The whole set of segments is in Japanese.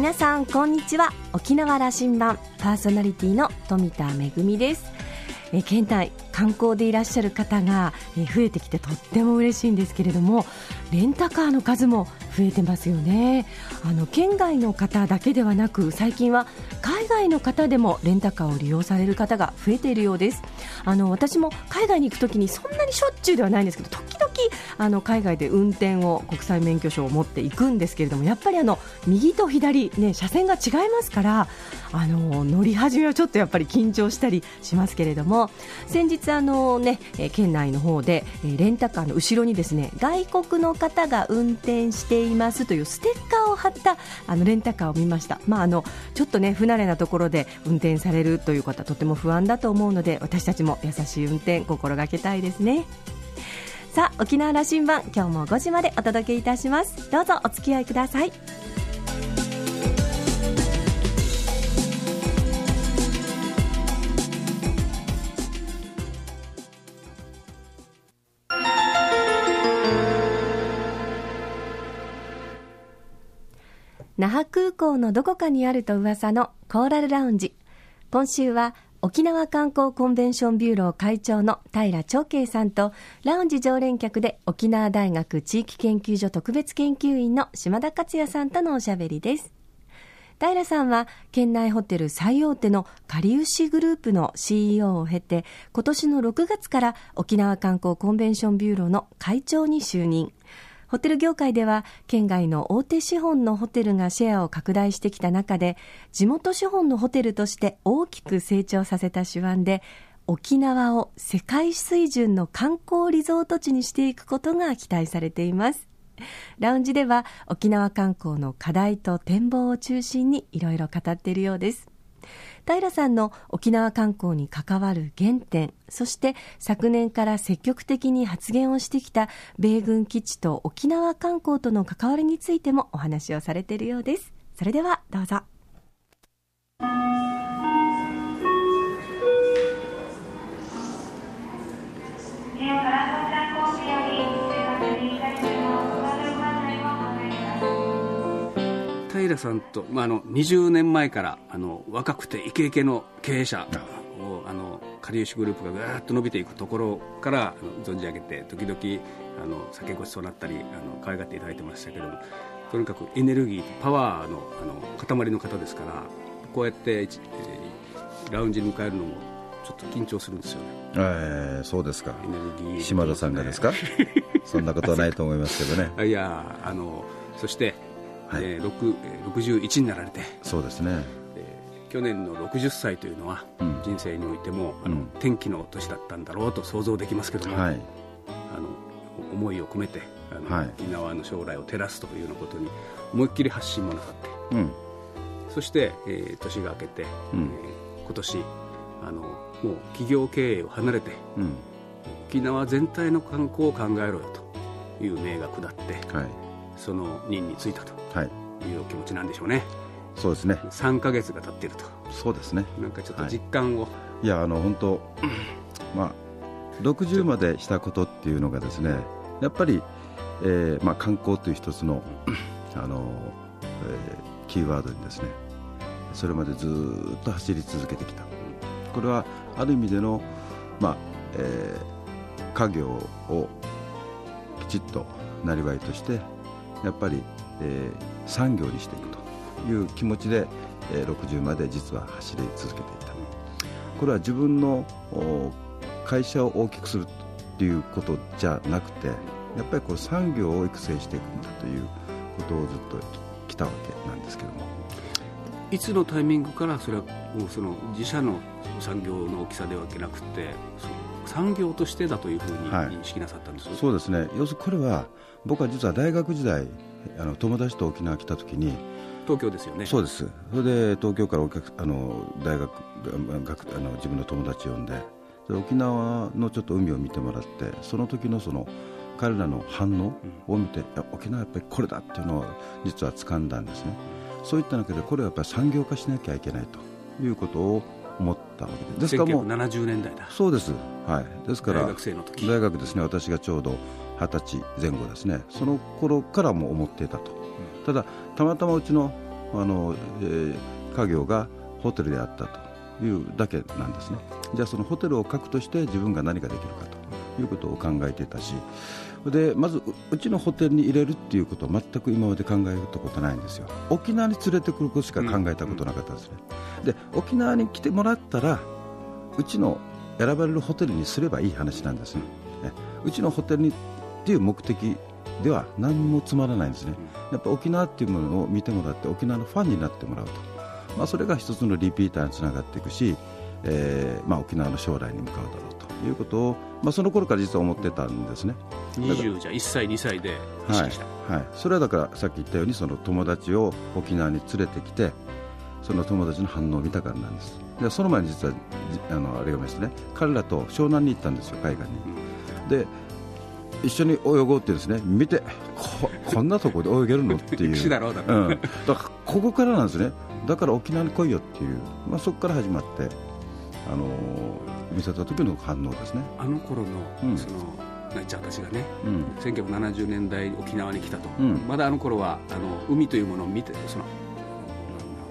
皆さんこんにちは。沖縄羅針盤パーソナリティの富田恵です。え県内観光でいらっしゃる方が増えてきてとっても嬉しいんですけれどもレンタカーの数も増えてますよね。あの県外の方だけではなく最近は海外の方でもレンタカーを利用される方が増えているようです。あの私も海外に行くときにそんなにしょっちゅうではないんですけど時々あの海外で運転を国際免許証を持っていくんですけれどもやっぱりあの右と左、ね、車線が違いますからあの乗り始めはちょっとやっぱり緊張したりしますけれども先日あの、ね、県内の方でレンタカーの後ろにですね外国の方が運転してていますというステッカーを貼ったあのレンタカーを見ました、まあ、あのちょっとね不慣れなところで運転されるという方とても不安だと思うので私たちも優しい運転心がけたいですね。さあ沖縄羅針盤今日も5時までお届けいたします。どうぞお付き合いください。那覇空港のどこかにあると噂のコーラルラウンジ。今週は沖縄観光コンベンションビューロー会長の平良朝敬さんとラウンジ常連客で沖縄大学地域研究所特別研究員の島田勝也さんとのおしゃべりです。平良さんは県内ホテル最大手のかりゆしグループの CEO を経て今年の6月から沖縄観光コンベンションビューローの会長に就任。ホテル業界では県外の大手資本のホテルがシェアを拡大してきた中で地元資本のホテルとして大きく成長させた手腕で沖縄を世界水準の観光リゾート地にしていくことが期待されています。ラウンジでは沖縄観光の課題と展望を中心にいろいろ語っているようです。平さんの沖縄観光に関わる原点そして昨年から積極的に発言をしてきた米軍基地と沖縄観光との関わりについてもお話をされているようです。それではどうぞ。平さんと、まあ、あの20年前からあの若くてイケイケの経営者をあのかりゆしグループがぐーっと伸びていくところから存じ上げて時々あの酒ごちそうになったりあの可愛がっていただいてましたけどもとにかくエネルギーパワーのあの塊の方ですからこうやって、えー、ラウンジに迎えるのもちょっと緊張するんですよね。えー、そうですか。エネルギー、ね、島田さんがですか？そんなことはないと思いますけどね。いやあのそしてはい、えー、61になられて。そうですね、えー、去年の60歳というのは、うん、人生においてもあの、うん、天気の年だったんだろうと想像できますけども、はい、あの思いを込めてあの、はい、沖縄の将来を照らすというようなことに思いっきり発信もなさって、うん、そして、えー、年が明けて、うん、えー、今年あのもう企業経営を離れて、うん、沖縄全体の観光を考えろよという命が下って、はい、その任に就いたというお気持ちなんでしょうね。そうですね。3か月が経っていると。そうですね。なんかちょっと実感を。はい、いやあの本当 まあ60までしたことっていうのがですね、やっぱり、えー、まあ観光という一つのあの、えー、キーワードにですね、それまでずっと走り続けてきた。これはある意味でのまあ、えー、家業をきちっとなりわいとしてやっぱりえー、産業にしていくという気持ちで、えー、60まで実は走り続けていたこれは自分の会社を大きくするっていうことじゃなくてやっぱりこう産業を育成していくんだということをずっと来たわけなんですけども。いつのタイミングからそれはもうその自社の産業の大きさではなくて産業としてだというふうに認識なさったんです、はい、そうですね。要するにこれは僕は実は大学時代あの友達と沖縄来た時に東京ですよね。そうです。それで東京からお客あの大学学あの自分の友達呼んでで沖縄のちょっと海を見てもらってその時のその彼らの反応を見て、うん、沖縄やっぱりこれだっていうのを実は掴んだんですね。そういった中でこれはやっぱり産業化しなきゃいけないということを思ったわけで。すですからもう70年代だ。そうです。はい。ですから大学生の時。大学ですね。私がちょうど二十歳前後ですね。その頃からも思っていたと、うん、ただたまたまうちのあの、えー、家業がホテルであったというだけなんですね。じゃあそのホテルを核として自分が何ができるかということを考えていたしでまずうちのホテルに入れるっていうことは全く今まで考えたことないんですよ。沖縄に連れてくることしか考えたことなかったですね、うん、で沖縄に来てもらったらうちの選ばれるホテルにすればいい話なんですね。うちのホテルにっていう目的では何もつまらないんですね。やっぱ沖縄っていうものを見てもらって沖縄のファンになってもらうと、まあ、それが一つのリピーターにつながっていくし、えーまあ、沖縄の将来に向かうだろうということを、まあ、その頃から実は思ってたんですね。20じゃ1歳2歳で意識した、はいはい、それはだからさっき言ったようにその友達を沖縄に連れてきてその友達の反応を見たからなんです。でその前に実はあのあれがですね彼らと湘南に行ったんですよ海岸に、うん、で一緒に泳ごうってですね見てここんなところで泳げるのっていう。だろうだう。ん、だからここからなんですね。だから沖縄に来いよっていう、まあ、そこから始まって、あのー、見せた時の反応ですね。あの頃の、うん、そのなっちゃ私がね、うん、1970年代沖縄に来たと、うん、まだあの頃はあの海というものを見てその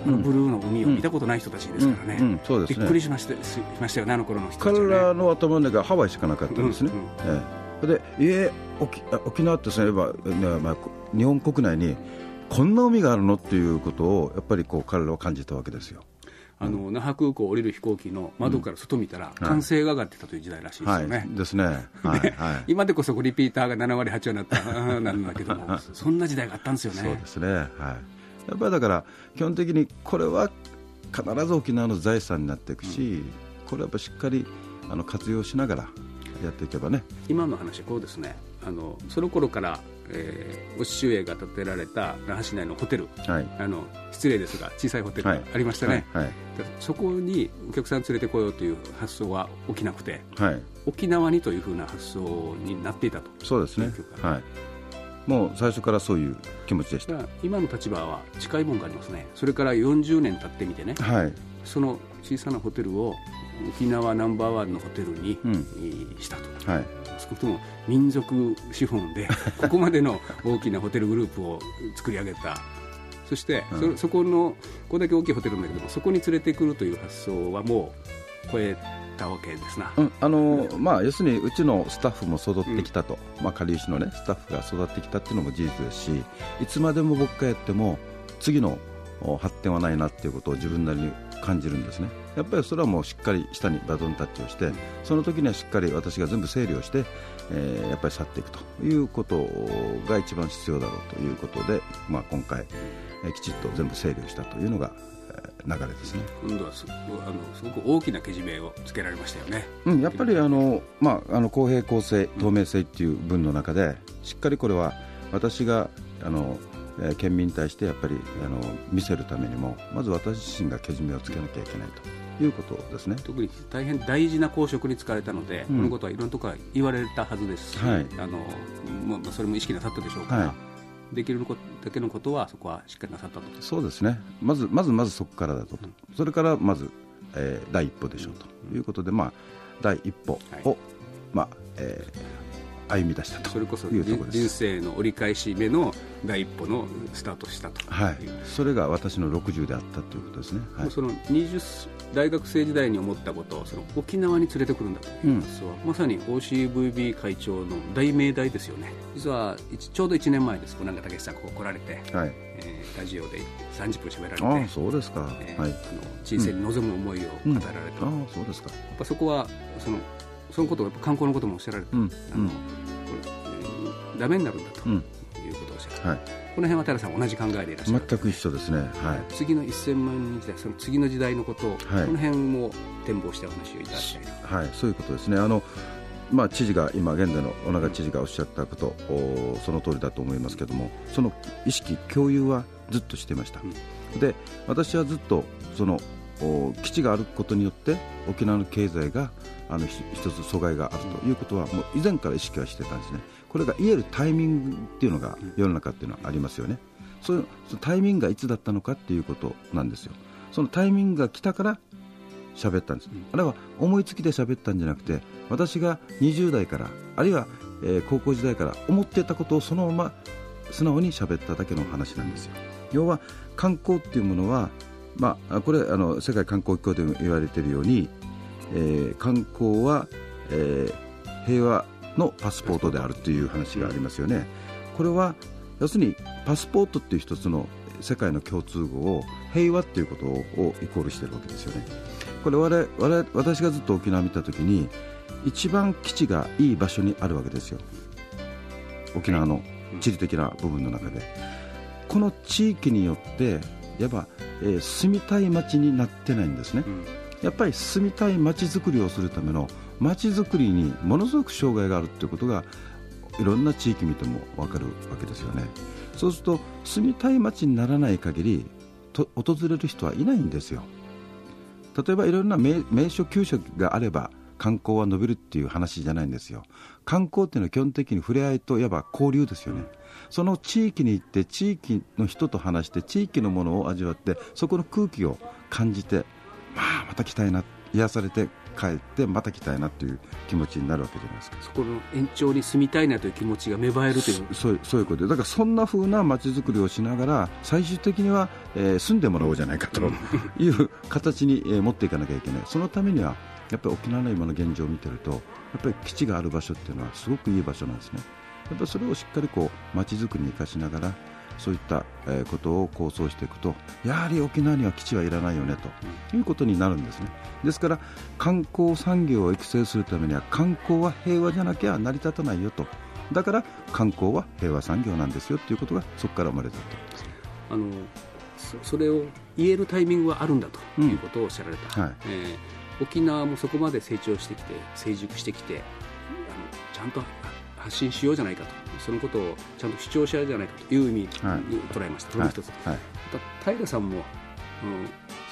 ブルーの海を見たことない人たちですからね。びっくりしましたしましたよね、あの頃の人たち、ね、彼らの頭の中はハワイしかなかったんですね。うん。うん。ええでえ沖沖縄ってそういえば、ねまあ、日本国内にこんな海があるのっていうことをやっぱりこう彼らは感じたわけですよ。あの那覇空港を降りる飛行機の窓から外見たら、歓声が上がってたという時代らしいですよね。はい、ですね。はい、今でこそリピーターが7割、8割になったなんだけども、そんな時代があったんですよね。そうですね。はい。やっぱりだから、基本的にこれは必ず沖縄の財産になっていくし、うん、これはやっぱしっかりあの活用しながらやっていけばね。今の話はこうですね。あのその頃からえー、お父上が建てられた那覇市内のホテル、はい、あの失礼ですが小さいホテルがありましたね、はい。はい、そこにお客さん連れてこようという発想は起きなくて、沖縄にというふうな発想になっていたと。そうですね、はい、もう最初からそういう気持ちでした。今の立場は近いものがありますね。それから40年経ってみてね、その小さなホテルを沖縄ナンバーワンのホテルに、うん、したと、はい、少なくとも民族資本で ここまでの大きなホテルグループを作り上げた。そして、うん、そこのこれだけ大きいホテルなんだけどもそこに連れてくるという発想はもう超えたわけですな、うん、あのまあ、要するにうちのスタッフも育ってきたと、うん、まあ、かりゆしの、ね、スタッフが育ってきたっていうのも事実ですしいつまでも僕がやっても次の発展はないなっていうことを自分なりに感じるんですね。やっぱりそれはもうしっかり下にバトンタッチをしてその時にはしっかり私が全部整理をして、えー、やっぱり去っていくということが一番必要だろうということで、まあ、今回、えー、きちっと全部整理をしたというのが流れですね。今度はすあのすごく大きなけじめをつけられましたよね、うん、やっぱりあの、まあ、あの公平公正透明性っていう文の中でしっかりこれは私があのえー、県民に対してやっぱりあの見せるためにもまず私自身がけじめをつけなきゃいけないということですね。特に大変大事な公職に就かれたので、うん、このことはいろんなところから言われたはずですし、はい、あのまあ、それも意識なさったでしょうから。はい。できるだけのことはそこはしっかりなさったと。そうですね、まずまずまずそこからだと、うん、それからまず、えー、第一歩でしょうということで、まあ、第一歩を、はい、まあえー歩み出したとそれこそ人生の折り返し目の第一歩のスタートしたとはい、それが私の60であったということですね、はい、その20大学生時代に思ったことをその沖縄に連れてくるんだという発想は、う。ん、まさに OCVB 会長の大命題ですよね。実はちょうど1年前です。小永武さんここ来られて、はい。えー、ラジオで30分喋られて。あそうですか、えー、はい、あの人生に望む思いを語られて、うんうん、あそうですか。やっぱそこはそのそのことを観光のこともおっしゃられて、うん、あのこれダメになるんだと、いうことをおっしゃって、はい、この辺は寺さん同じ考えでいらっしゃる。全く一緒ですね、はい、次の1000万人時代その次の時代のことを、はい、この辺も展望してお話をいただきたいはい。そういうことですね。あのまあ、知事が今現在の小長知事がおっしゃったこと、うん、その通りだと思いますけれどもその意識共有はずっとしていました、うん、で私はずっとその基地があることによって沖縄の経済があの一つ阻害があるということはもう以前から意識はしてたんですね。これが言えるタイミングっていうのが世の中っていうのはありますよね。そのタイミングがいつだったのかっていうことなんですよ。そのタイミングが来たから喋ったんです、あれは思いつきで喋ったんじゃなくて私が20代からあるいは、えー、高校時代から思っていたことをそのまま素直に喋っただけの話なんですよ。要は観光っていうものは、まあ、これあの世界観光機構でも言われているように、えー、観光は、えー、平和のパスポートであるという話がありますよね。これは要するにパスポートっていう一つの世界の共通語を平和っていうことをイコールしているわけですよね。これ我我々私がずっと沖縄を見たときに一番基地がいい場所にあるわけですよ沖縄の地理的な部分の中でこの地域によってやっぱ、えー、住みたい街になってないんですね、うん、やっぱり住みたい街づくりをするための街づくりにものすごく障害があるということがいろんな地域見ても分かるわけですよね。そうすると住みたい街にならない限りと訪れる人はいないんですよ。例えばいろんな名所旧所があれば観光は伸びるっていう話じゃないんですよ。観光っていうのは基本的に触れ合いといわば交流ですよね、その地域に行って地域の人と話して地域のものを味わってそこの空気を感じて、まあ、また来たいな癒されて帰ってまた来たいなという気持ちになるわけじゃないですか。そこの延長に住みたいなという気持ちが芽生えるという。そうそういうことで。だからそんなふうな街づくりをしながら最終的には、えー、住んでもらおうじゃないかと いう形に、えー、持っていかなきゃいけない。そのためにはやっぱり沖縄の今の現状を見てるとやっぱり基地がある場所っていうのはすごくいい場所なんですねやっぱりそれをしっかりこう街づくりに生かしながらそういったことを構想していくとやはり沖縄には基地はいらないよねということになるんですね。ですから観光産業を育成するためには観光は平和じゃなきゃ成り立たないよと。だから観光は平和産業なんですよということがそこから生まれたと。あのそれを言えるタイミングはあるんだということをおっしゃられた、うんはい、えー沖縄もそこまで成長してきて成熟してきてあのちゃんと発信しようじゃないかと。そのことをちゃんと主張しようじゃないかという意味に捉えました、はい、その一つ、はい、また平さんも、うん、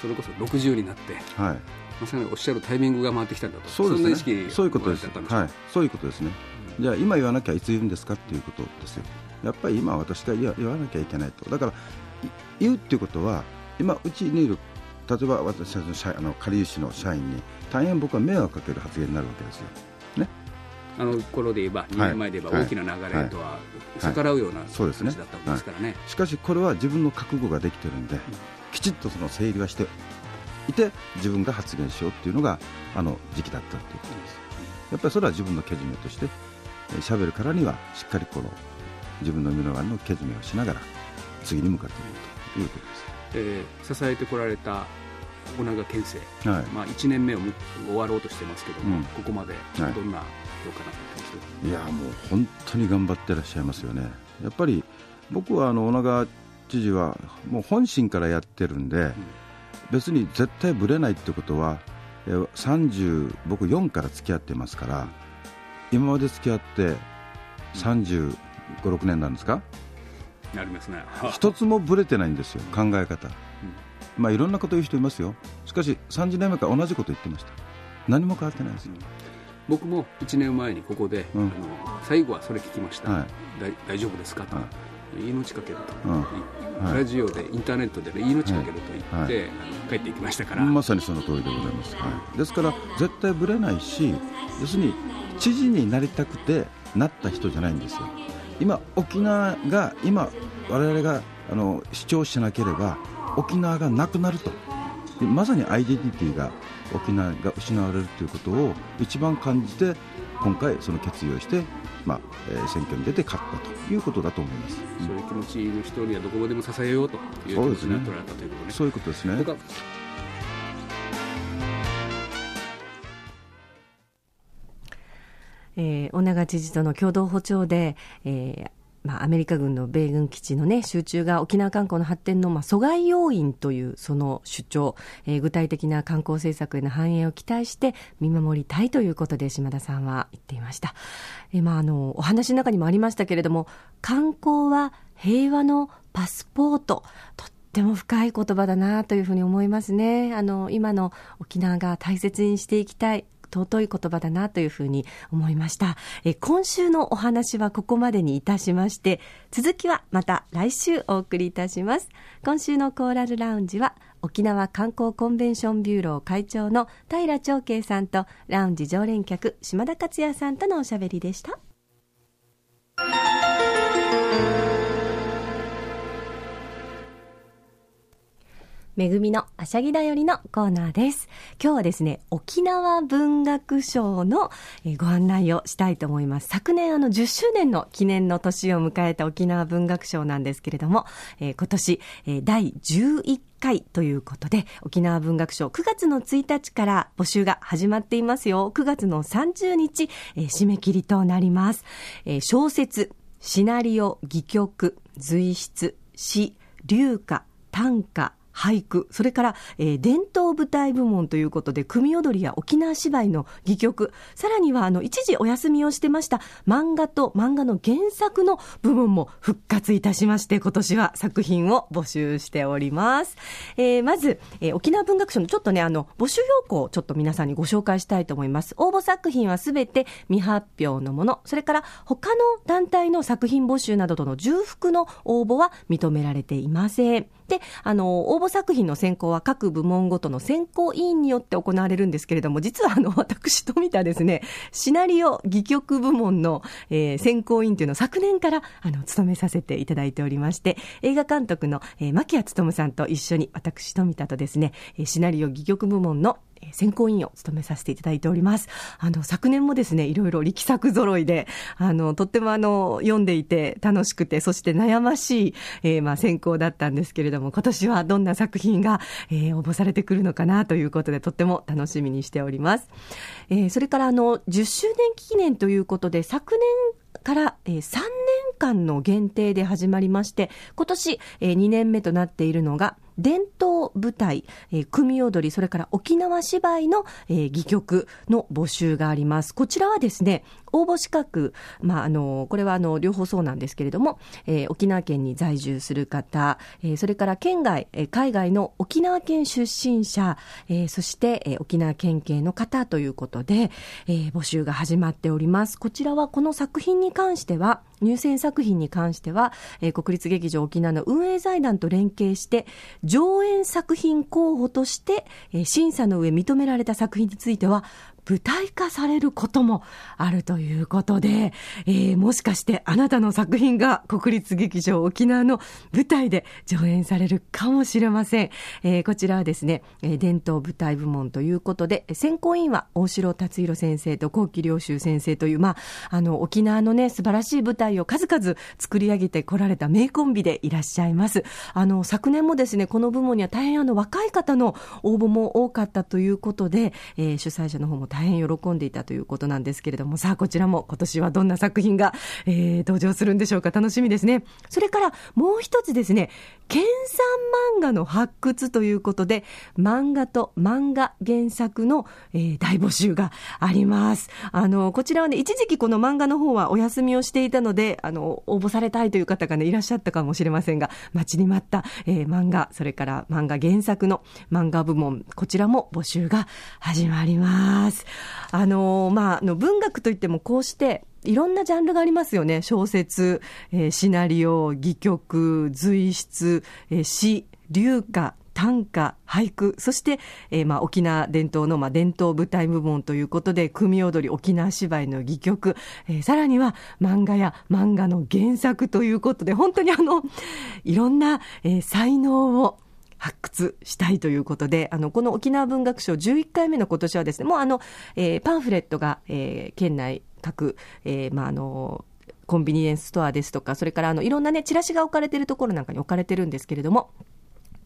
それこそ60になって、はい、まさにおっしゃるタイミングが回ってきたんだと。そうです、ね、んな意識そういうことです。はい、そういうことですね、うん、じゃあ今言わなきゃいつ言うんですかっていうことですよ。やっぱり今私が言わなきゃいけないと。だから言うっていうことは今うちにいる例えば私たちの社あの仮融資の社員に大変僕は迷惑かける発言になるわけですよ。ね、あの頃で言えば、2年前で言えば大きな流れとは逆らうような話だったわけですからね、しかしこれは自分の覚悟ができてるんで、きちっとその整理はしていて自分が発言しようっていうのがあの時期だったということです。やっぱりそれは自分のけじめとして喋るからにはしっかりこの自分の身の回りのけじめをしながら次に向かっていくということです。えー、支えてこられた尾長県政、はい。まあ、1年目を終わろうとしてますけども、うん、ここまでどんな評価になってます、はい、いやもう本当に頑張ってらっしゃいますよね。やっぱり僕はあの尾長知事はもう本心からやってるんで、うん、別に絶対ぶれないってことは30僕4から付き合ってますから今まで付き合って35、6年なんですか？なりますね。一つもぶれてないんですよ、考え方、うん、まあ、いろんなこと言う人いますよ、しかし30年前から同じこと言ってました、何も変わってないです。よ。うん、僕も1年前にここで、うん、あの最後はそれ聞きました、はい、大丈夫ですか？と、はい、命かけると、はい、ラジオでインターネットで、ね、命かけると言って、はい、帰っていきましたから。まさにその通りでございます、はい、ですから絶対ぶれないし要するに知事になりたくてなった人じゃないんですよ。今、沖縄が今、我々があの主張しなければ沖縄がなくなると。まさにアイデンティティが沖縄が失われるということを一番感じて今回、その決意をして、まあえー、選挙に出て勝ったということだと思います、そういう気持ちの人にはどこまでも支えようという気持ちに取られたということね。そういうことですね。えー、尾長知事との共同歩調で、えーまあ、アメリカ軍の米軍基地の、ね、集中が沖縄観光の発展の、まあ、阻害要因というその主張、えー、具体的な観光政策への反映を期待して見守りたいということで島田さんは言っていました、えーまあ、あのお話の中にもありましたけれども観光は平和のパスポート。とっても深い言葉だなというふうに思いますね。あの今の沖縄が大切にしていきたい。尊い言葉だなというふうに思いました。え今週のお話はここまでにいたしまして、続きはまた来週お送りいたします。今週のコーラルラウンジは、沖縄観光コンベンションビューロー会長の平長慶さんと、ラウンジ常連客島田克也さんとのおしゃべりでした。めぐみのあしゃぎだよりのコーナーです。今日はですね、沖縄文学賞のご案内をしたいと思います。昨年あの10周年の記念の年を迎えた沖縄文学賞なんですけれども、えー、今年、えー、第11回ということで、沖縄文学賞9月の1日から募集が始まっていますよ。9月の30日、えー、締め切りとなります。えー、小説、シナリオ、戯曲、随筆、詩、流歌、短歌、俳句、それから、えー、伝統舞台部門ということで、組踊りや沖縄芝居の戯曲、さらには、あの、一時お休みをしてました漫画と漫画の原作の部門も復活いたしまして、今年は作品を募集しております。えー、まず、えー、沖縄文学賞のちょっとね、あの、募集要項をちょっと皆さんにご紹介したいと思います。応募作品はすべて未発表のもの、それから他の団体の作品募集などとの重複の応募は認められていません。で、あの、応募作品の選考は各部門ごとの選考委員によって行われるんですけれども、実はあの、私と見たですね、シナリオ戯曲部門の、えー、選考委員というのを昨年から、あの、務めさせていただいておりまして、映画監督の、えー、牧谷勉さんと一緒に私と見たとですね、シナリオ戯曲部門の選考委員を務めさせていただいております。あの、昨年もですね、いろいろ力作揃いで、あの、とってもあの、読んでいて楽しくて、そして悩ましい、えー、まあ、選考だったんですけれども、今年はどんな作品が、えー、応募されてくるのかなということで、とっても楽しみにしております。えー、それからあの、10周年記念ということで、昨年から、えー、3年間の限定で始まりまして、今年、えー、2年目となっているのが、伝統舞台、えー、組踊り、それから沖縄芝居の、えー、戯曲の募集があります。こちらはですね、応募資格、まあ、あの、これはあの、両方そうなんですけれども、えー、沖縄県に在住する方、えー、それから県外、えー、海外の沖縄県出身者、えー、そして、えー、沖縄県警の方ということで、えー、募集が始まっております。こちらはこの作品に関しては、入選作品に関しては、えー、国立劇場沖縄の運営財団と連携して、上演作品候補として、えー、審査の上認められた作品については、舞台化されることもあるということで、えー、もしかしてあなたの作品が国立劇場沖縄の舞台で上演されるかもしれません。えー、こちらはですね、え伝統舞台部門ということで、選考委員は大城達弘先生と幸喜良州先生という、まあ、あの、沖縄のね、素晴らしい舞台を数々作り上げてこられた名コンビでいらっしゃいます。あの、昨年もですね、この部門には大変あの、若い方の応募も多かったということで、えー、主催者の方も大大変喜んでいたということなんですけれども、さあ、こちらも今年はどんな作品が、えー、登場するんでしょうか。楽しみですね。それからもう一つですね、県産漫画の発掘ということで、漫画と漫画原作の、えー、大募集があります。あの、こちらはね、一時期この漫画の方はお休みをしていたので、あの、応募されたいという方がね、いらっしゃったかもしれませんが、待ちに待った、えー、漫画、それから漫画原作の漫画部門、こちらも募集が始まります。あのまあ、あの文学といってもこうしていろんなジャンルがありますよね。小説、えー、シナリオ、戯曲、随筆、えー、詩、流歌、短歌、俳句、そして、えー、まあ、沖縄伝統の、まあ、伝統舞台部門ということで、組踊り、沖縄芝居の戯曲、えー、さらには漫画や漫画の原作ということで、本当にあの、いろんな、えー、才能を発掘したいということで、あの、この沖縄文学賞11回目の今年はですね、もうあの、えー、パンフレットが、えー、県内各、えー、まあ、あの、コンビニエンスストアですとか、それからあの、いろんなね、チラシが置かれているところなんかに置かれてるんですけれども、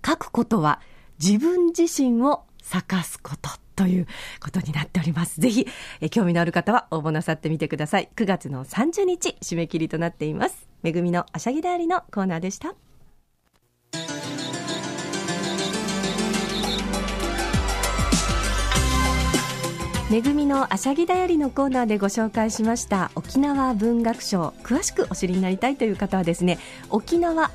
書くことは自分自身を咲かすことということになっております。ぜひ、え興味のある方は応募なさってみてください。9月の30日、締め切りとなっています。めぐみのあしゃぎだよりのコーナーでした。めぐみのあしゃぎだよりのコーナーでご紹介しました。沖縄文学賞。詳しくお知りになりたいという方はですね沖縄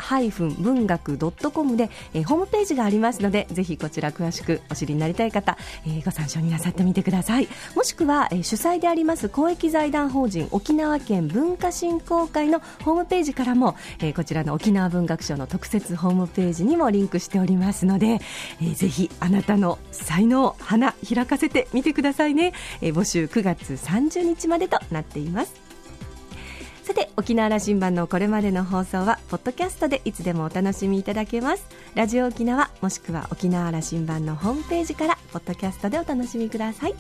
文学 .com で、えー、ホームページがありますのでぜひこちら詳しくお知りになりたい方、えー、ご参照になさってみてください。もしくは、えー、主催であります公益財団法人沖縄県文化振興会のホームページからも、えー、こちらの沖縄文学賞の特設ホームページにもリンクしておりますので、えー、ぜひあなたの才能花開かせてみてくださいね。え募集9月30日までとなっています。さて沖縄羅針盤のこれまでの放送はポッドキャストでいつでもお楽しみいただけます。ラジオ沖縄もしくは沖縄羅針盤のホームページからポッドキャストでお楽しみください。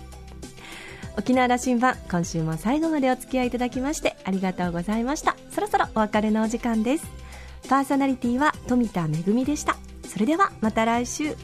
沖縄羅針盤今週も最後までお付き合いいただきましてありがとうございました。そろそろお別れのお時間です。パーソナリティは富田恵でした。それではまた来週。